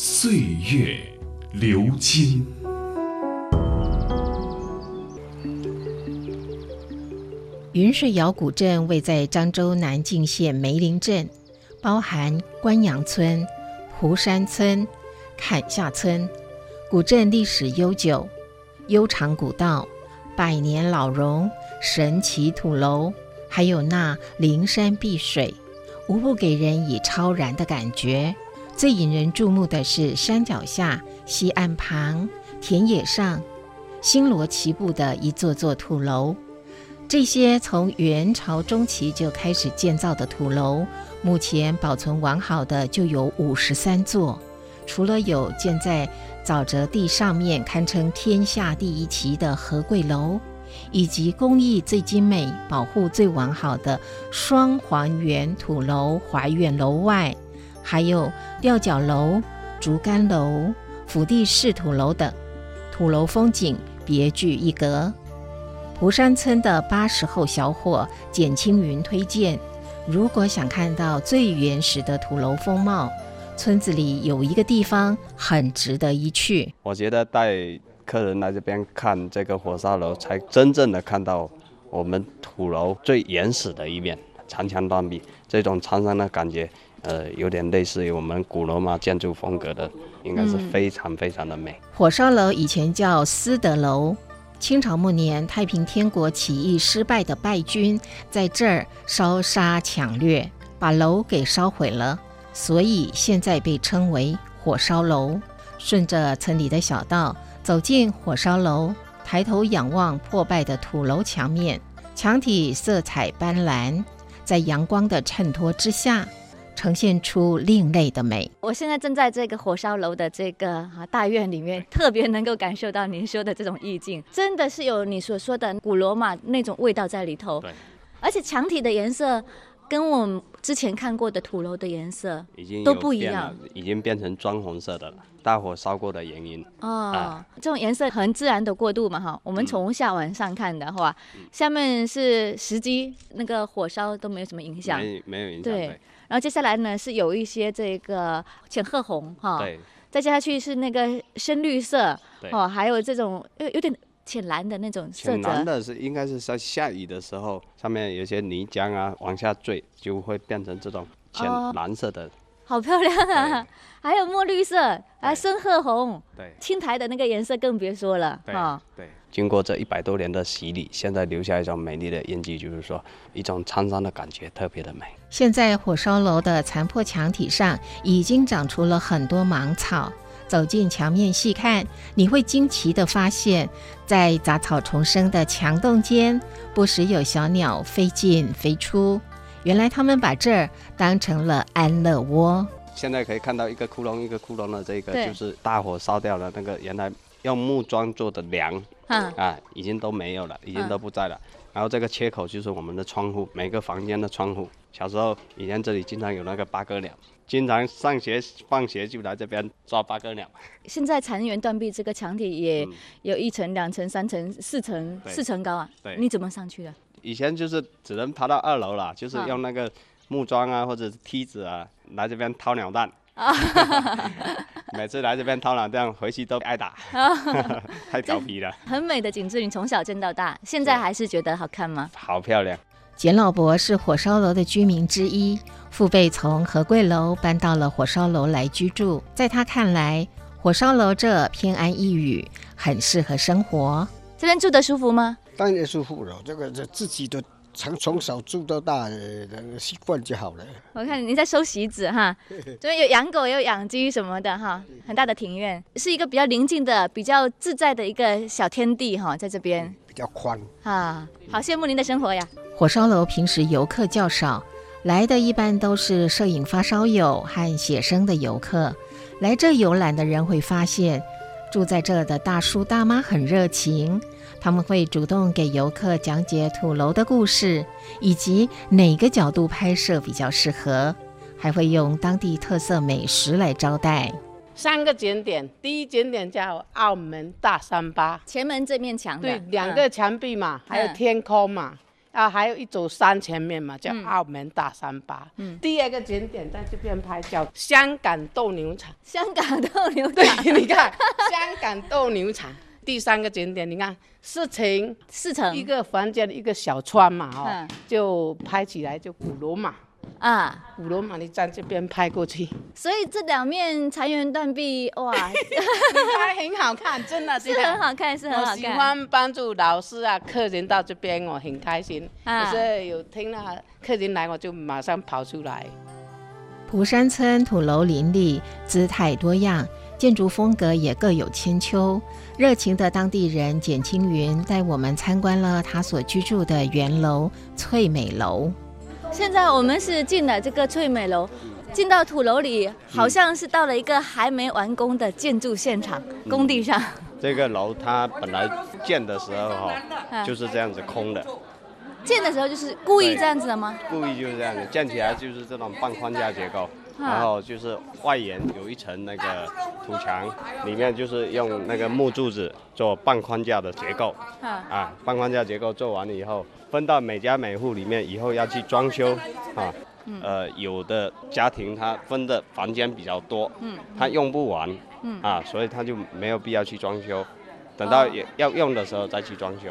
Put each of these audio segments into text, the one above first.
岁月流金。云水窑古镇位在漳州南靖县梅林镇，包含官阳村、蒲山村、坎下村。古镇历史悠久，悠长古道、百年老榕、神奇土楼，还有那灵山碧水，无不给人以超然的感觉。最引人注目的是山脚下、溪岸旁、田野上，星罗棋布的一座座土楼。这些从元朝中期就开始建造的土楼，目前保存完好的就有五十三座。除了有建在沼泽地上面，堪称天下第一奇的和贵楼，以及工艺最精美、保护最完好的双环圆土楼怀远楼外，还有吊脚楼、竹竿楼、府地式土楼等，土楼风景别具一格。蒲山村的八十后小伙简青云推荐：如果想看到最原始的土楼风貌，村子里有一个地方很值得一去。我觉得带客人来这边看这个火烧楼，才真正的看到我们土楼最原始的一面，长墙断壁，这种沧桑的感觉，呃，有点类似于我们古罗马建筑风格的，应该是非常非常的美。火烧楼以前叫思德楼。清朝末年，太平天国起义失败的败军在这儿烧杀抢掠，把楼给烧毁了，所以现在被称为火烧楼。顺着村里的小道走进火烧楼，抬头仰望破败的土楼墙面，墙体色彩斑斓，在阳光的衬托之下。呈现出另类的美。我现在正在这个火烧楼的这个啊大院里面，特别能够感受到您说的这种意境，真的是有你所说的古罗马那种味道在里头。对，而且墙体的颜色跟我们之前看过的土楼的颜色已经都不一样，已经变成砖红色的了。大火烧过的原因哦，这种颜色很自然的过渡嘛哈。我们从下往上看的话，下面是石基，那个火烧都没有什么影响，没没有影响。对。然后接下来呢是有一些这个浅褐红哈，对，再接下去是那个深绿色，哦，还有这种有有点浅蓝的那种色泽。浅蓝的是应该是在下雨的时候，上面有些泥浆啊往下坠，就会变成这种浅蓝色的。好漂亮啊！还有墨绿色，还深褐红，对，青苔的那个颜色更别说了哈。对，经过这一百多年的洗礼，现在留下一种美丽的印记，就是说一种沧桑的感觉，特别的美。现在火烧楼的残破墙体上已经长出了很多芒草，走进墙面细看，你会惊奇的发现，在杂草丛生的墙洞间，不时有小鸟飞进飞出。原来他们把这儿当成了安乐窝。现在可以看到一个窟窿一个窟窿的这个，就是大火烧掉了那个原来用木桩做的梁，啊，已经都没有了，已经都不在了。然后这个缺口就是我们的窗户，每个房间的窗户。小时候以前这里经常有那个八哥鸟，经常上学放学就来这边抓八哥鸟。现在残垣断壁，这个墙体也有一层、两层、三层、四层，四层高啊。对，你怎么上去的？以前就是只能爬到二楼了，就是用那个木桩啊，或者是梯子啊，来这边掏鸟蛋。每次来这边掏鸟蛋，回去都挨打，太调皮了。很美的景致，你从小见到大，现在还是觉得好看吗？好漂亮。简老伯是火烧楼的居民之一，父辈从和贵楼搬到了火烧楼来居住。在他看来，火烧楼这偏安一隅，很适合生活。这边住的舒服吗？当然舒服了，这个这自己的从从小住到大，习惯就好了。我看你在收席子哈，这边有养狗，有养鸡什么的哈，很大的庭院，是一个比较宁静的、比较自在的一个小天地哈，在这边比较宽啊，好羡慕您的生活呀。火烧楼平时游客较少，来的一般都是摄影发烧友和写生的游客。来这游览的人会发现，住在这的大叔大妈很热情，他们会主动给游客讲解土楼的故事，以及哪个角度拍摄比较适合，还会用当地特色美食来招待。三个景点，第一景点叫澳门大三巴，前门这面墙对，两个墙壁嘛，还有天空嘛，啊，还有一座山前面嘛，叫澳门大三巴。嗯，第二个景点在这边拍，叫香港斗牛场。香港斗牛场，对，你看香港斗牛场。第三个景点，你看四层，四层。一个房间一个小窗嘛，哦，就拍起来就古罗马。啊，古罗马你站这边拍过去，所以这两面残垣断壁，哇，拍很好看，真的是很好看，是很好看。我喜欢帮助老师啊，客人到这边我很开心，就是有听到客人来，我就马上跑出来。蒲山村土楼林立，姿态多样，建筑风格也各有千秋。热情的当地人简青云带我们参观了他所居住的圆楼翠美楼。现在我们是进了这个翠美楼，进到土楼里，好像是到了一个还没完工的建筑现场工地上。这个楼它本来建的时候哈，就是这样子空的。建的时候就是故意这样子的吗？故意就是这样子，建起来就是这种半框架结构，然后就是外沿有一层那个土墙，里面就是用那个木柱子做半框架的结构。啊，半框架结构做完了以后。分到每家每户里面，以后要去装修啊。呃，有的家庭他分的房间比较多，他用不完，啊，所以他就没有必要去装修，等到要用的时候再去装修。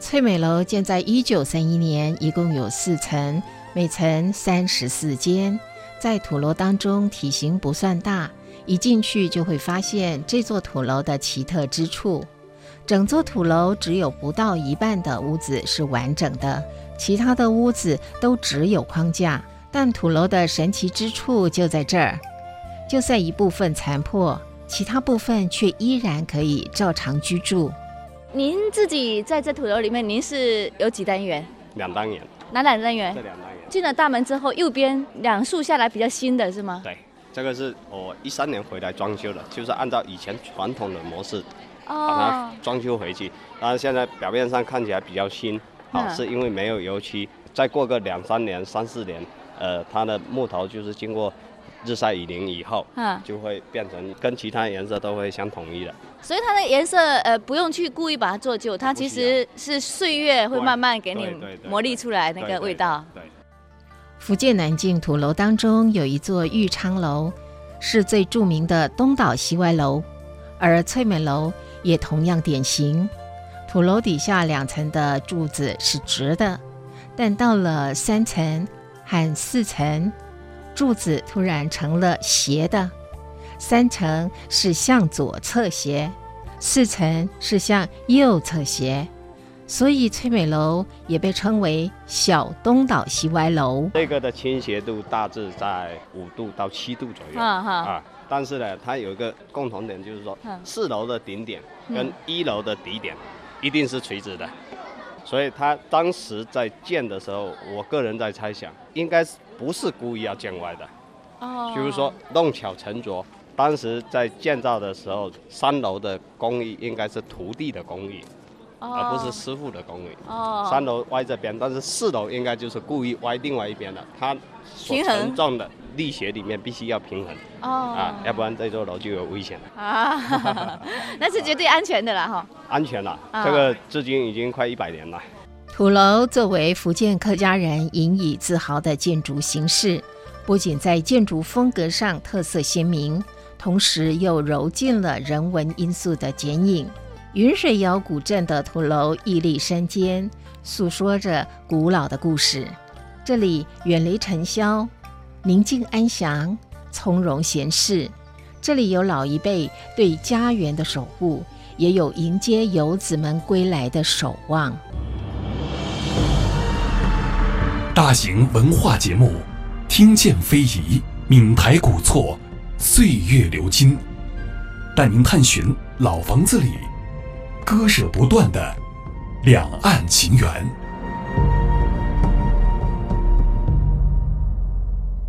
翠美楼建在一九三一年，一共有四层，每层三十四间，在土楼当中体型不算大，一进去就会发现这座土楼的奇特之处。整座土楼只有不到一半的屋子是完整的，其他的屋子都只有框架。但土楼的神奇之处就在这儿，就算一部分残破，其他部分却依然可以照常居住。您自己在这土楼里面，您是有几单元？两单元。哪两单元？这两单元。进了大门之后，右边两竖下来比较新的是吗？对，这个是我一三年回来装修的，就是按照以前传统的模式。把它装修回去，但是现在表面上看起来比较新，啊，是因为没有油漆。再过个两三年、三四年，呃，它的木头就是经过日晒雨淋以后，嗯，就会变成跟其他颜色都会相统一的。所以它的颜色，呃，不用去故意把它做旧，它其实是岁月会慢慢给你磨砺出来那个味道。对。福建南靖土楼当中有一座玉昌楼，是最著名的东倒西歪楼，而翠美楼。也同样典型，土楼底下两层的柱子是直的，但到了三层和四层，柱子突然成了斜的。三层是向左侧斜，四层是向右侧斜，所以翠美楼也被称为小东倒西歪楼。这个的倾斜度大致在五度到七度左右。啊哈。但是呢，它有一个共同点，就是说四楼的顶点跟一楼的底点一定是垂直的，所以它当时在建的时候，我个人在猜想，应该是不是故意要建歪的？哦，就是说弄巧成拙。当时在建造的时候，三楼的工艺应该是徒弟的工艺，而不是师傅的工艺。哦，三楼歪这边，但是四楼应该就是故意歪另外一边的，它所承重的。力学里面必须要平衡哦啊，要不然这座楼就有危险了啊。那是绝对安全的了哈。安全了，这个至今已经快一百年了。土楼作为福建客家人引以自豪的建筑形式，不仅在建筑风格上特色鲜明，同时又揉进了人文因素的剪影。云水谣古镇的土楼屹立山间，诉说着古老的故事。这里远离尘嚣。宁静安详，从容闲适。这里有老一辈对家园的守护，也有迎接游子们归来的守望。大型文化节目，听见非遗，闽台古厝，岁月流金，带您探寻老房子里割舍不断的两岸情缘。